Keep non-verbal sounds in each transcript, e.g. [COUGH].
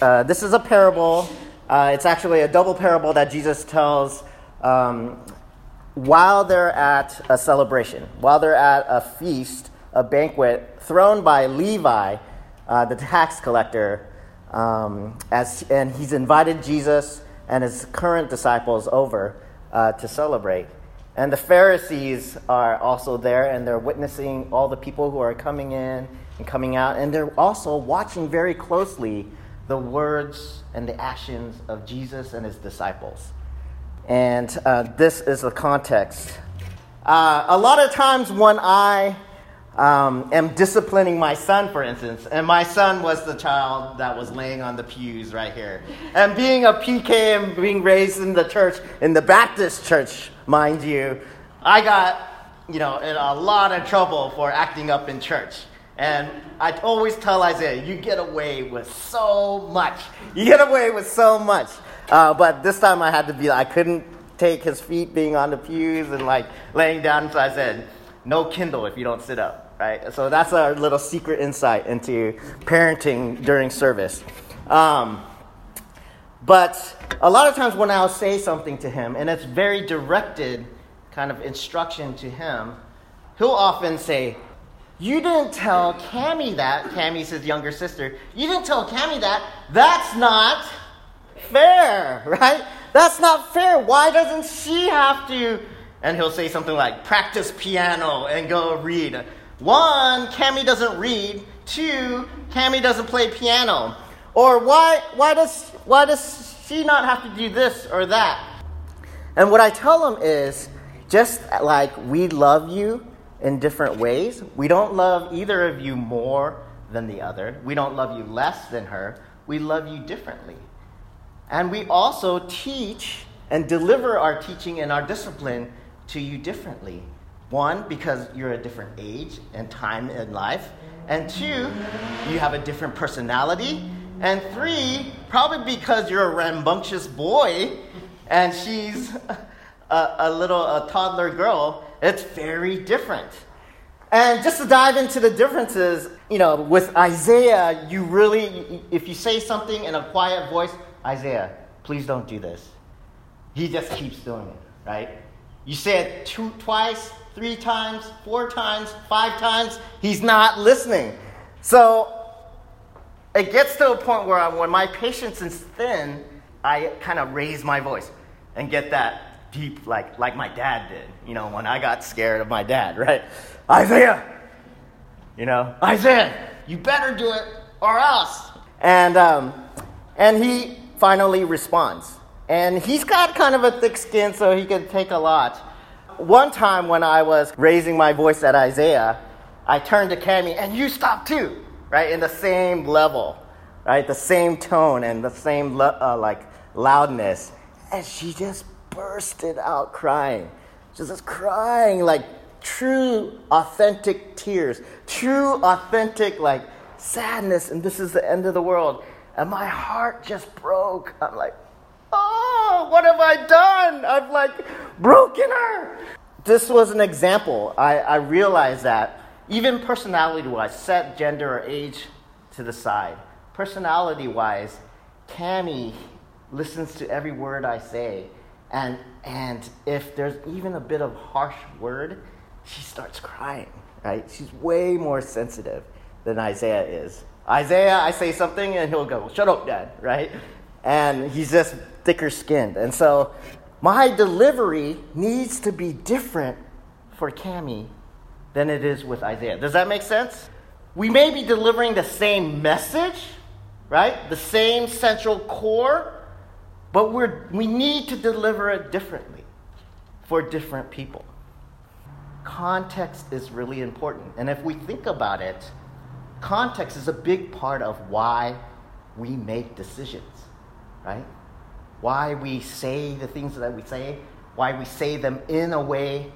Uh, this is a parable. Uh, it's actually a double parable that Jesus tells um, while they're at a celebration, while they're at a feast, a banquet thrown by Levi, uh, the tax collector, um, as, and he's invited Jesus and his current disciples over uh, to celebrate. And the Pharisees are also there, and they're witnessing all the people who are coming in and coming out, and they're also watching very closely the words and the actions of Jesus and his disciples. And uh, this is the context. Uh, a lot of times when I um, am disciplining my son, for instance, and my son was the child that was laying on the pews right here. And being a PK and being raised in the church, in the Baptist church, mind you, I got, you know, in a lot of trouble for acting up in church. And I always tell Isaiah, you get away with so much. You get away with so much. Uh, but this time I had to be, I couldn't take his feet being on the pews and like laying down. So I said, no Kindle if you don't sit up, right? So that's our little secret insight into parenting during service. Um, but a lot of times when I'll say something to him, and it's very directed kind of instruction to him, he'll often say, you didn't tell Cami that. Cami's his younger sister. You didn't tell Cami that. That's not fair, right? That's not fair. Why doesn't she have to? And he'll say something like, practice piano and go read. One, Cami doesn't read. Two, Cami doesn't play piano. Or why, why, does, why does she not have to do this or that? And what I tell them is just like we love you in different ways. We don't love either of you more than the other. We don't love you less than her. We love you differently. And we also teach and deliver our teaching and our discipline to you differently. One, because you're a different age and time in life. And two, you have a different personality. And three, probably because you're a rambunctious boy and she's [LAUGHS] a, a little a toddler girl it's very different. And just to dive into the differences, you know, with Isaiah, you really, if you say something in a quiet voice, Isaiah, please don't do this. He just keeps doing it, right? You say it two, twice, three times, four times, five times, he's not listening. So it gets to a point where I, when my patience is thin, I kind of raise my voice and get that deep like like my dad did you know when i got scared of my dad [LAUGHS] right? Isaiah! You know? Isaiah! You better do it or else. And um, and he finally responds. And he's got kind of a thick skin so he can take a lot. One time when i was raising my voice at isaiah i turned to cami and you stop too right? In the same level right? The same tone and the same uh, like loudness. And she just bursted out crying. Just crying like true, authentic tears, true, authentic, like sadness, and this is the end of the world. And my heart just broke. I'm like, oh, what have I done? I've like broken her. This was an example. I, I realized that even personality wise, set gender or age to the side. Personality wise, Cami listens to every word I say and, and if there's even a bit of harsh word, she starts crying, right? She's way more sensitive than Isaiah is. Isaiah, I say something and he'll go, shut up, dad, right? And he's just thicker skinned. And so my delivery needs to be different for Cami than it is with Isaiah. Does that make sense? We may be delivering the same message, right? The same central core, but we're, we need to deliver it differently for different people. Context is really important. And if we think about it, context is a big part of why we make decisions, right? Why we say the things that we say, why we say them in a way,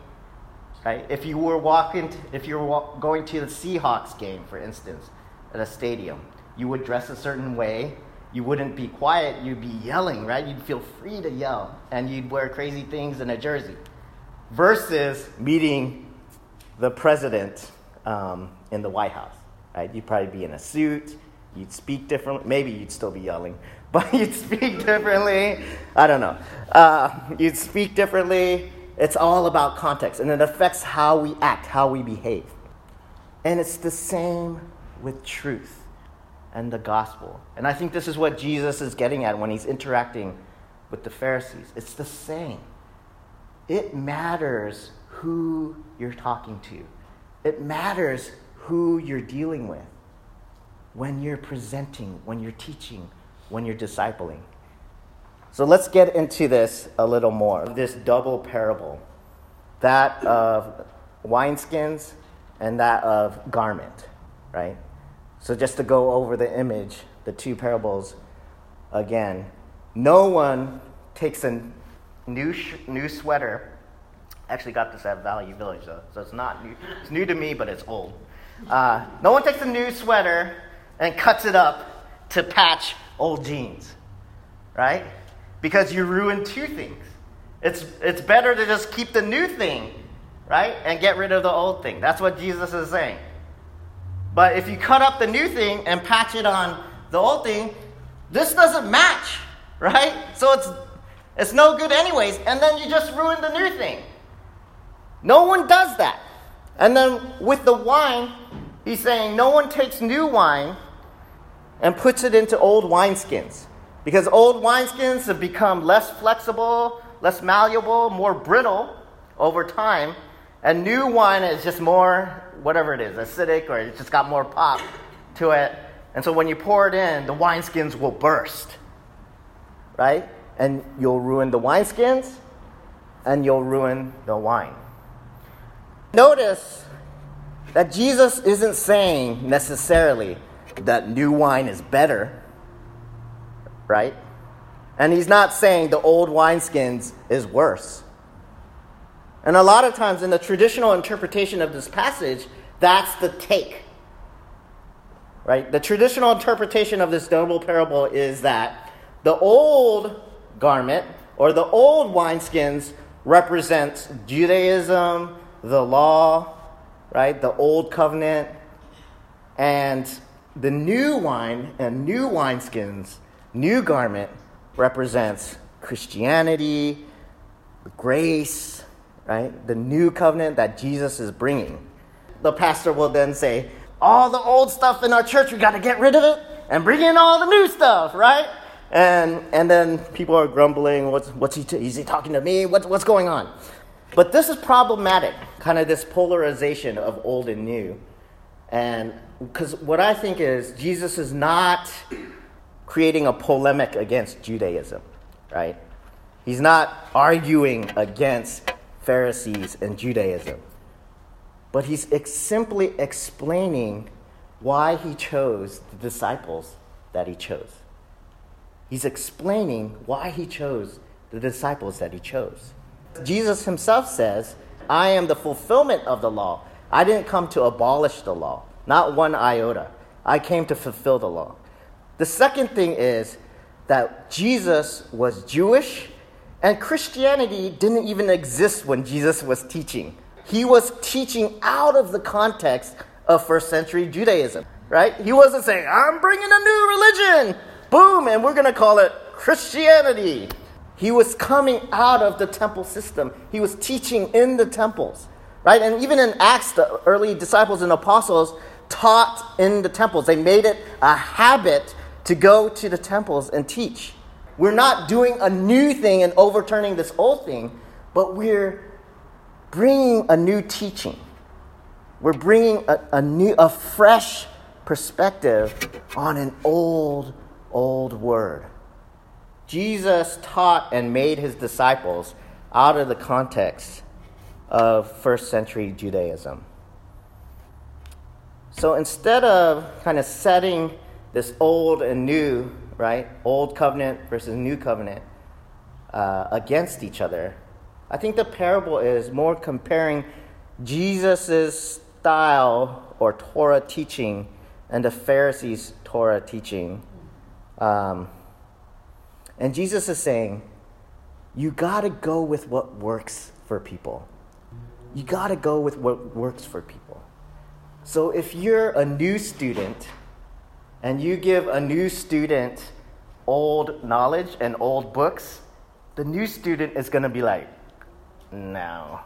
right? If you were walking, to, if you were going to the Seahawks game, for instance, at a stadium, you would dress a certain way you wouldn't be quiet, you'd be yelling, right? You'd feel free to yell, and you'd wear crazy things in a jersey. Versus meeting the president um, in the White House, right? You'd probably be in a suit, You'd speak differently. Maybe you'd still be yelling, [LAUGHS] but you'd speak differently. I don't know. Uh, you'd speak differently. It's all about context, and it affects how we act, how we behave. And it's the same with truth and the gospel. And I think this is what Jesus is getting at when he's interacting with the Pharisees. It's the same. It matters who you're talking to, it matters who you're dealing with when you're presenting, when you're teaching, when you're discipling. So let's get into this a little more. This double parable that of wineskins and that of garment, right? So just to go over the image, the two parables again. No one takes a new, sh- new sweater. Actually, got this at Value Village, though, so it's not new. It's new to me, but it's old. Uh, no one takes a new sweater and cuts it up to patch old jeans, right? Because you ruin two things. It's, it's better to just keep the new thing, right? And get rid of the old thing. That's what Jesus is saying. But if you cut up the new thing and patch it on the old thing, this doesn't match, [LAUGHS] right? So it's, it's no good, anyways. And then you just ruin the new thing. No one does that. And then with the wine, he's saying no one takes new wine and puts it into old wineskins. Because old wineskins have become less flexible, less malleable, more brittle over time. And new wine is just more, whatever it is, acidic or it's just got more pop to it. And so when you pour it in, the wineskins will burst. Right? And you'll ruin the wineskins and you'll ruin the wine. Notice that Jesus isn't saying necessarily that new wine is better, right? And he's not saying the old wineskins is worse. And a lot of times in the traditional interpretation of this passage, that's the take. Right? The traditional interpretation of this double parable is that the old garment or the old wineskins represents Judaism, the law, right? The old covenant, and the new wine and new wineskins, new garment represents Christianity, grace, right? The new covenant that Jesus is bringing. The pastor will then say, All the old stuff in our church, we got to get rid of it and bring in all the new stuff, right? And, and then people are grumbling, what's, what's he, t- is he talking to me? What's, what's going on? But this is problematic, kind of this polarization of old and new. And because what I think is Jesus is not creating a polemic against Judaism, right? He's not arguing against Pharisees and Judaism. But he's ex- simply explaining why he chose the disciples that he chose. He's explaining why he chose the disciples that he chose. Jesus himself says, I am the fulfillment of the law. I didn't come to abolish the law, not one iota. I came to fulfill the law. The second thing is that Jesus was Jewish and Christianity didn't even exist when Jesus was teaching. He was teaching out of the context of first century Judaism, right? He wasn't saying, I'm bringing a new religion, boom, and we're going to call it Christianity. He was coming out of the temple system. He was teaching in the temples, right? And even in Acts, the early disciples and apostles taught in the temples. They made it a habit to go to the temples and teach. We're not doing a new thing and overturning this old thing, but we're bringing a new teaching. We're bringing a, a new, a fresh perspective on an old, old word. Jesus taught and made his disciples out of the context of first century Judaism. So instead of kind of setting this old and new, right, old covenant versus new covenant uh, against each other, I think the parable is more comparing Jesus' style or Torah teaching and the Pharisees' Torah teaching. Um, and Jesus is saying, you got to go with what works for people. You got to go with what works for people. So if you're a new student and you give a new student old knowledge and old books, the new student is going to be like, no.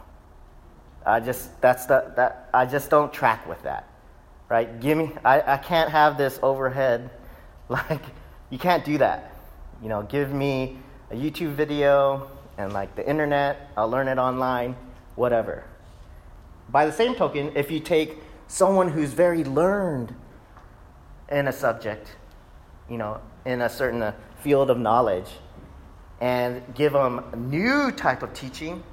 I just that's the that I just don't track with that. Right? Give me I, I can't have this overhead [LAUGHS] like you can't do that. You know, give me a YouTube video and like the internet, I'll learn it online, whatever. By the same token, if you take someone who's very learned in a subject, you know, in a certain uh, field of knowledge, and give them a new type of teaching,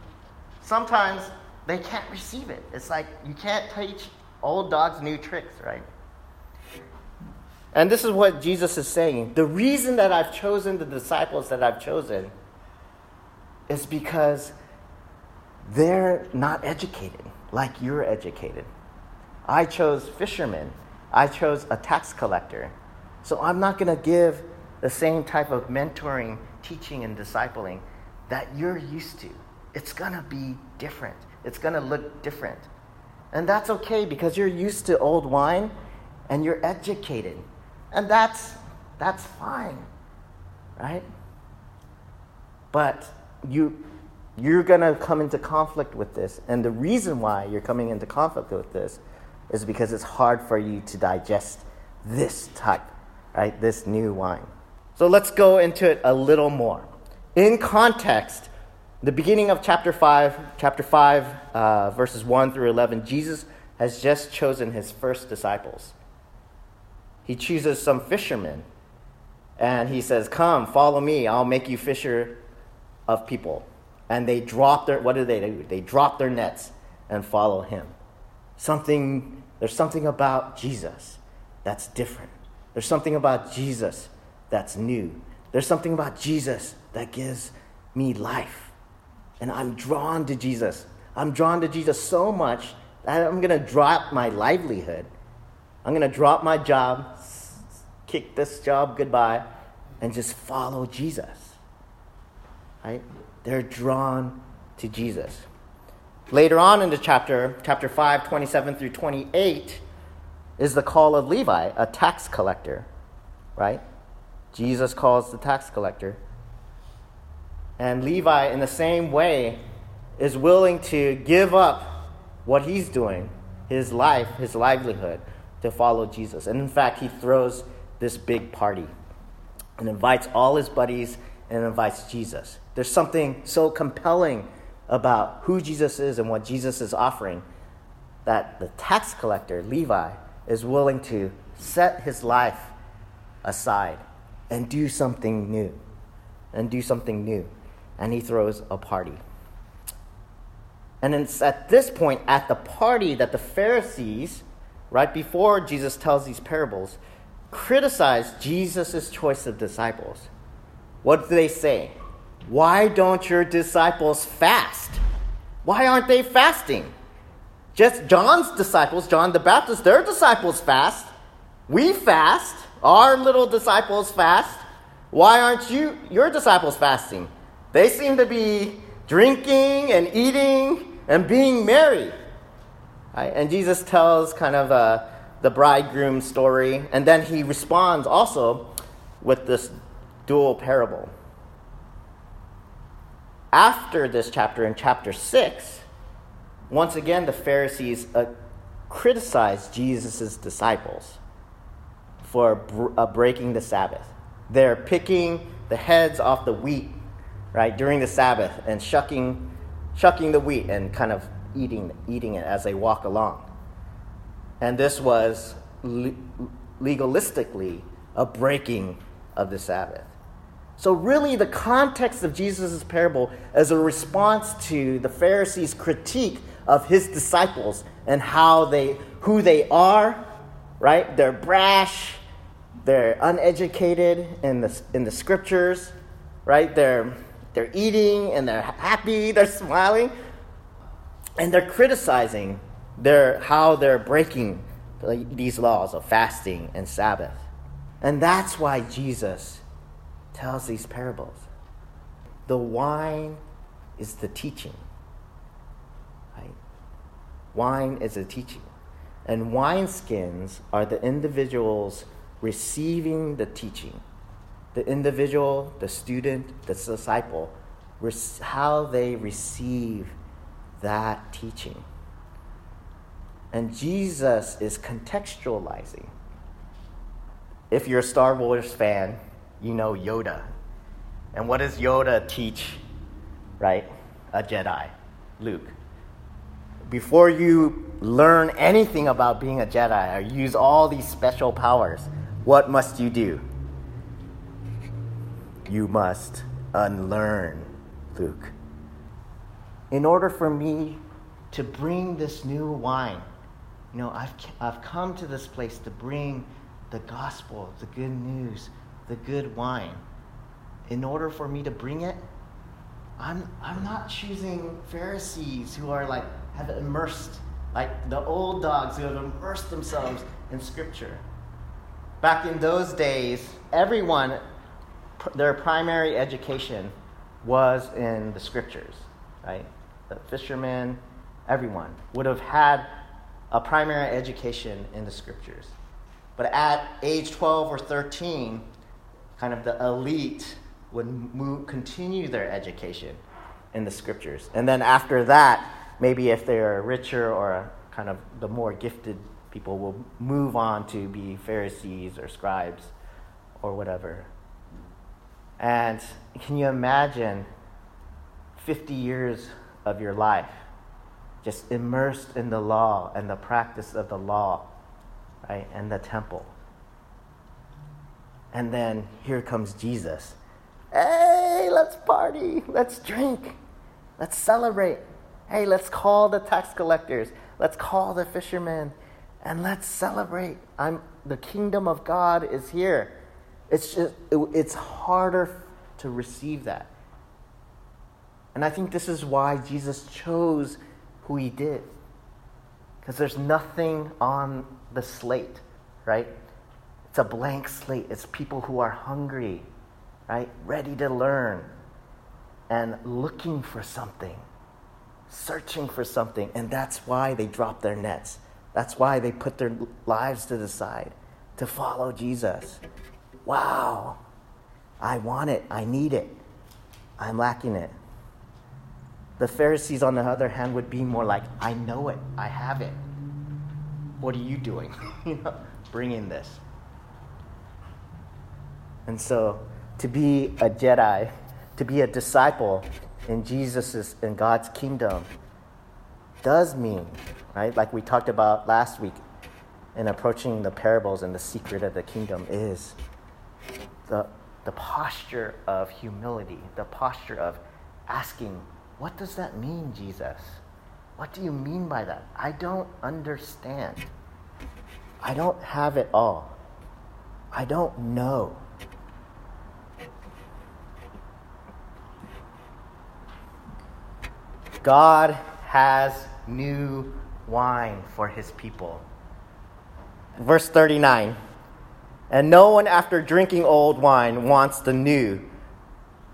sometimes they can't receive it. It's like you can't teach old dogs new tricks, right? And this is what Jesus is saying. The reason that I've chosen the disciples that I've chosen is because they're not educated like you're educated. I chose fishermen, I chose a tax collector. So I'm not going to give the same type of mentoring, teaching, and discipling that you're used to. It's going to be different, it's going to look different. And that's okay because you're used to old wine and you're educated. And that's, that's fine, right? But you, you're going to come into conflict with this. And the reason why you're coming into conflict with this is because it's hard for you to digest this type, right? This new wine. So let's go into it a little more. In context, the beginning of chapter 5, chapter 5, uh, verses 1 through 11, Jesus has just chosen his first disciples. He chooses some fishermen and he says, Come, follow me, I'll make you fisher of people. And they drop their, what do they do? They drop their nets and follow him. Something, there's something about Jesus that's different. There's something about Jesus that's new. There's something about Jesus that gives me life. And I'm drawn to Jesus. I'm drawn to Jesus so much that I'm going to drop my livelihood. I'm going to drop my job, kick this job goodbye, and just follow Jesus. Right? They're drawn to Jesus. Later on in the chapter, chapter 5, 27 through 28, is the call of Levi, a tax collector, right? Jesus calls the tax collector. And Levi, in the same way, is willing to give up what he's doing, his life, his livelihood, to follow Jesus. And in fact, he throws this big party and invites all his buddies and invites Jesus. There's something so compelling about who Jesus is and what Jesus is offering that the tax collector, Levi, is willing to set his life aside and do something new. And do something new. And he throws a party. And it's at this point, at the party, that the Pharisees, right before Jesus tells these parables, criticize Jesus' choice of disciples. What do they say? Why don't your disciples fast? Why aren't they fasting? Just John's disciples, John the Baptist, their disciples fast. We fast. Our little disciples fast. Why aren't you your disciples fasting? They seem to be drinking and eating and being merry. Right? And Jesus tells kind of uh, the bridegroom story, and then he responds also with this dual parable. After this chapter, in chapter 6, once again the Pharisees uh, criticize Jesus' disciples for br- uh, breaking the Sabbath. They're picking the heads off the wheat, right, during the Sabbath and shucking, shucking the wheat and kind of eating, eating it as they walk along. And this was le- legalistically a breaking of the Sabbath. So, really, the context of Jesus' parable is a response to the Pharisees' critique of his disciples and how they, who they are, right? They're brash, they're uneducated in the, in the scriptures, right? They're, they're eating and they're happy, [LAUGHS] they're smiling, and they're criticizing their, how they're breaking these laws of fasting and Sabbath. And that's why Jesus tells these parables. The wine is the teaching. Right? Wine is a teaching. And wineskins are the individual's receiving the teaching. The individual, the student, the disciple, how they receive that teaching. And Jesus is contextualizing. If you're a Star Wars fan, you know Yoda. And what does Yoda teach, right? A Jedi, Luke. Before you learn anything about being a Jedi or use all these special powers, what must you do? You must unlearn, Luke. In order for me to bring this new wine, you know, I've, I've come to this place to bring the gospel, the good news, the good wine. In order for me to bring it, I'm, I'm not choosing Pharisees who are like, have immersed, like the old dogs who have immersed themselves in Scripture. Back in those days, everyone, their primary education was in the Scriptures, right? The fishermen, everyone would have had a primary education in the Scriptures. But at age 12 or 13, kind of the elite would move, continue their education in the scriptures. And then after that, maybe if they're richer or kind of the more gifted people will move on to be Pharisees or scribes or whatever. And can you imagine 50 years of your life just immersed in the law and the practice of the law, right? And the temple. And then here comes Jesus. Hey, let's party. Let's drink. Let's celebrate. Hey, let's call the tax collectors. Let's call the fishermen and let's celebrate. I'm the kingdom of God is here. It's just it, it's harder to receive that. And I think this is why Jesus chose who he did. Because there's nothing on the slate, right? It's a blank slate. It's people who are hungry, right? Ready to learn and looking for something, searching for something. And that's why they drop their nets. That's why they put their lives to the side to follow Jesus. Wow. I want it. I need it. I'm lacking it. The Pharisees, on the other hand, would be more like, I know it. I have it. What are you doing? [LAUGHS] you know, bringing this. And so to be a Jedi, to be a disciple in Jesus' in God's kingdom does mean, right? Like we talked about last week in approaching the parables and the secret of the kingdom is the, the posture of humility, the posture of asking, What does that mean, Jesus? What do you mean by that? I don't understand. I don't have it all. I don't know. God has new wine for his people. Verse 39 And no one after drinking old wine wants the new,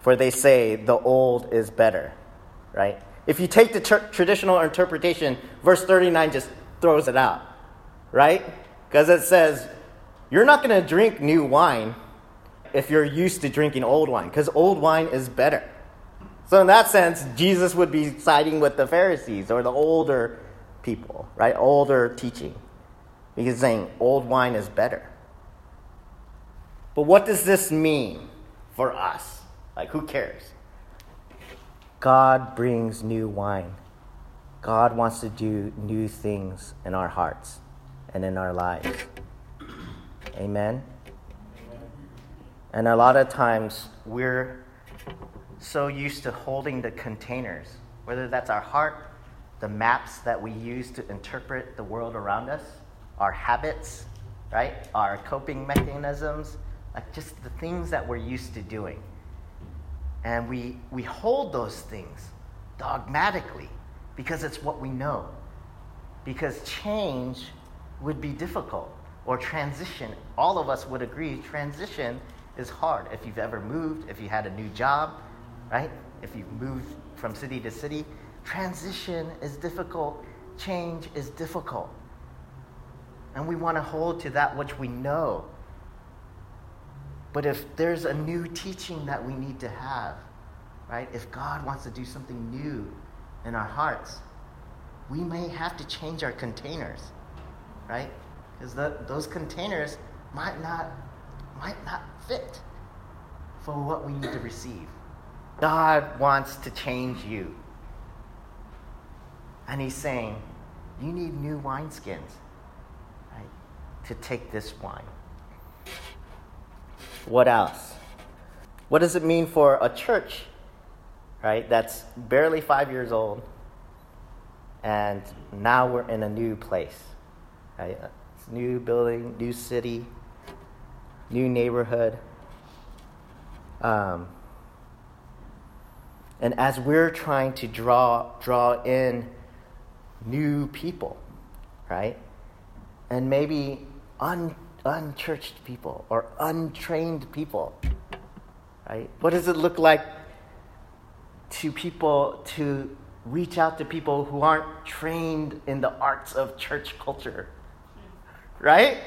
for they say the old is better. Right? If you take the traditional interpretation, verse 39 just throws it out. Right? Because it says, you're not going to drink new wine if you're used to drinking old wine, because old wine is better. So, in that sense, Jesus would be siding with the Pharisees or the older people, right? Older teaching. He's saying old wine is better. But what does this mean for us? Like, who cares? God brings new wine. God wants to do new things in our hearts and in our lives. Amen? And a lot of times we're so used to holding the containers, whether that's our heart, the maps that we use to interpret the world around us, our habits, right? Our coping mechanisms, like just the things that we're used to doing. And we, we hold those things dogmatically because it's what we know. Because change would be difficult, or transition. All of us would agree transition is hard. If you've ever moved, if you had a new job, right? If you move from city to city, transition is difficult, change is difficult. And we want to hold to that which we know. But if there's a new teaching that we need to have, right? If God wants to do something new in our hearts, we may have to change our containers, right? Because those containers might not, might not fit for what we need to receive. God wants to change you. And He's saying, you need new wineskins right, to take this wine. What else? What does it mean for a church, right, that's barely five years old, and now we're in a new place, right? new building, new city, new neighborhood. Um, and as we're trying to draw draw in new people, right? And maybe un, unchurched people or untrained people, right? What does it look like to people to reach out to people who aren't trained in the arts of church culture? Right?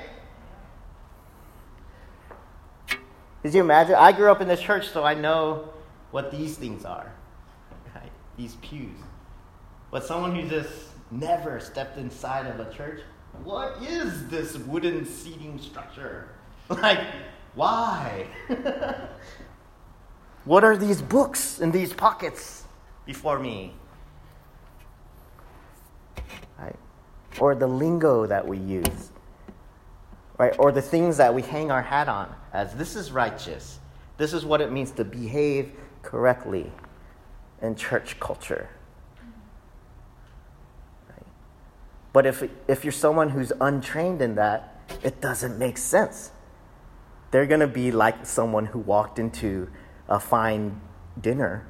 Did you imagine? I grew up in the church, so I know what these things are. These pews. But someone who just never stepped inside of a church, what is this wooden seating structure? [LAUGHS] Like, why? [LAUGHS] what are these books in these pockets before me? Right? Or the lingo that we use right? Or the things that we hang our hat on as this is righteous. This is what it means to behave correctly in church culture. Right? But if, if you're someone who's untrained in that, it doesn't make sense. They're going to be like someone who walked into a fine dinner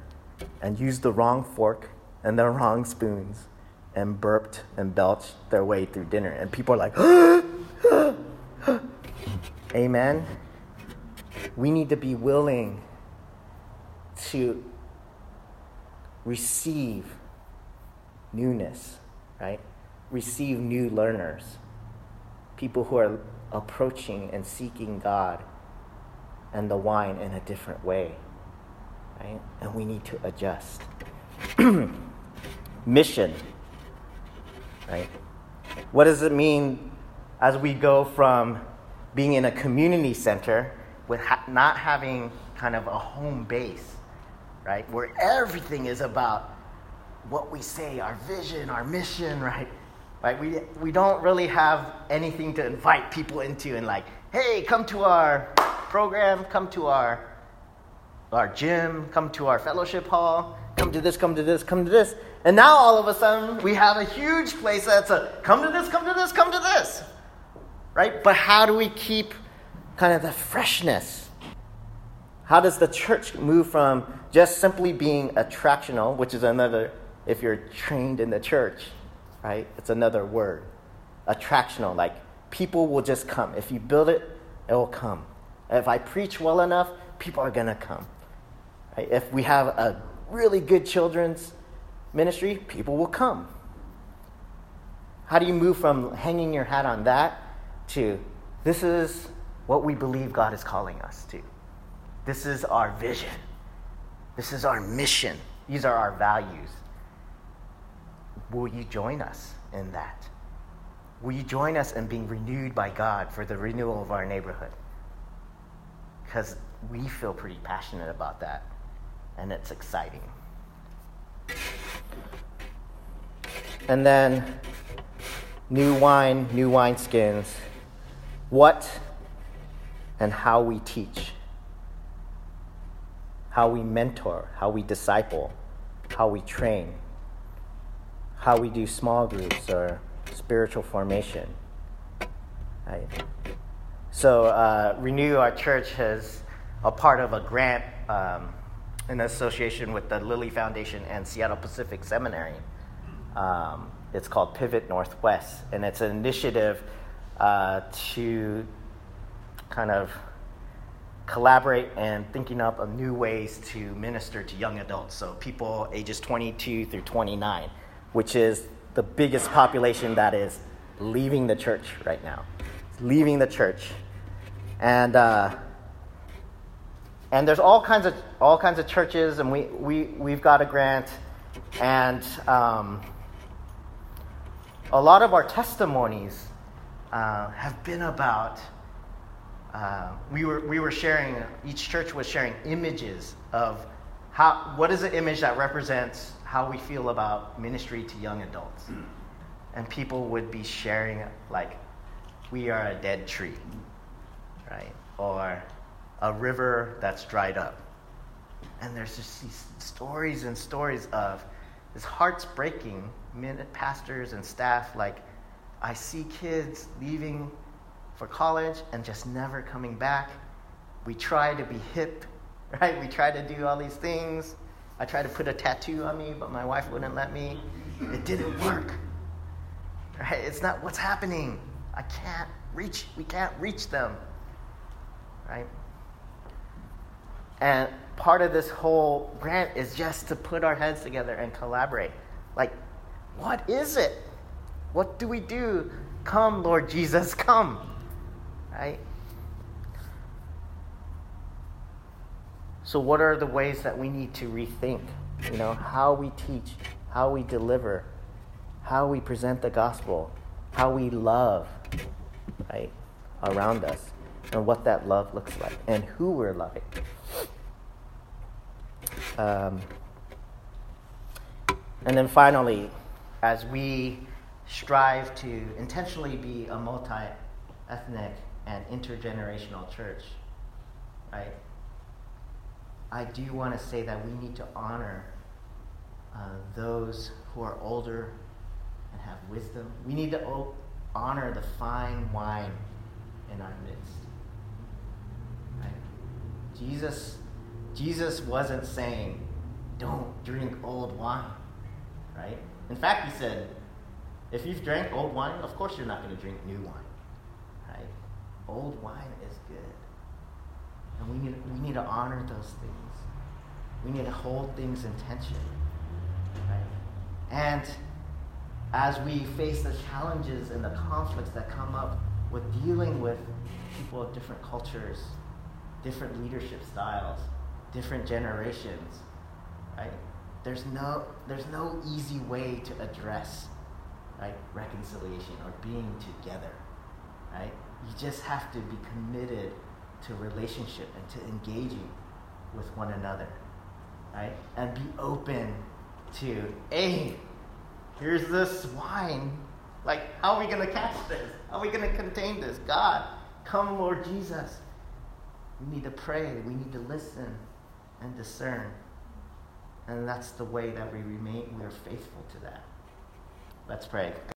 and used the wrong fork and the wrong spoons and burped and belched their way through dinner. And people are like, [GASPS] Amen. We need to be willing to receive newness, right? Receive new learners, people who are approaching and seeking God and the wine in a different way, right? And we need to adjust. [CLEARS THROAT] Mission, right? What does it mean as we go from being in a community center with ha- not having kind of a home base, right? Where everything is about what we say, our vision, our mission, right? Right? We, we don't really have anything to invite people into and like, hey, come to our program, come to our, our gym, come to our fellowship hall, come to this, come to this, come to this. And now all of a sudden we have a huge place that's a come to this, come to this, come to this right? But how do we keep kind of the freshness? How does the church move from just simply being attractional, which is another, if you're trained in the church, right? It's another word. Attractional, like people will just come. If you build it, it will come. If I preach well enough, people are going to come. Right? If we have a really good children's ministry, people will come. How do you move from hanging your hat on that to this is what we believe God is calling us to. This is our vision. This is our mission. These are our values. Will you join us in that? Will you join us in being renewed by God for the renewal of our neighborhood? Because we feel pretty passionate about that, and it's exciting. And then, new wine, new wineskins what and how we teach, how we mentor, how we disciple, how we train, how we do small groups or spiritual formation. Right? So, uh, Renew Our Church is a part of a grant um, in association with the Lilly Foundation and Seattle Pacific Seminary. Um, it's called Pivot Northwest, and it's an initiative uh, to kind of collaborate and thinking up of new ways to minister to young adults. So people ages 22 through 29, which is the biggest population that is leaving the church right now, leaving the church. And uh, and there's all kinds of all kinds of churches, and we we we've got a grant, and um, a lot of our testimonies uh, have been about. Uh, we were we were sharing. Each church was sharing images of how. What is an image that represents how we feel about ministry to young adults? And people would be sharing like, we are a dead tree, right? Or a river that's dried up. And there's just these stories and stories of this heart's breaking. Pastors and staff, like, I see kids leaving for college and just never coming back. We try to be hip, [LAUGHS] right? We try to do all these things. I tried to put a tattoo on me, but my wife wouldn't let me. It didn't work. Right? It's not what's happening. I can't reach, we can't reach them. Right? And part of this whole grant is just to put our heads together and collaborate. Like, what is it? What do we do? Come, Lord Jesus, come. Right? So, what are the ways that we need to rethink? You know, how we teach, how we deliver, how we present the gospel, how we love, right, around us, and what that love looks like, and who we're loving. Um, and then finally, as we strive to intentionally be a multi ethnic and intergenerational church, right? I do want to say that we need to honor uh, those who are older and have wisdom. We need to o- honor the fine wine in our midst. Right? Jesus Jesus wasn't saying, don't drink old wine, right? In fact, he said, if you've drank old wine, of course you're not going to drink new wine? Old wine is good. And we need, we need to honor those things. We need to hold things in tension, right? And as we face the challenges and the conflicts that come up with dealing with people of different cultures, different leadership styles, different generations, right? There's no, there's no easy way to address right, reconciliation or being together, right? You just have to be committed to relationship and to engaging with one another, right? And be open to, hey, here's this wine. Like, how are we going to catch this? How are we going to contain this? God, come, Lord Jesus. We need to pray. We need to listen and discern. And that's the way that we remain, we are faithful to that. Let's pray.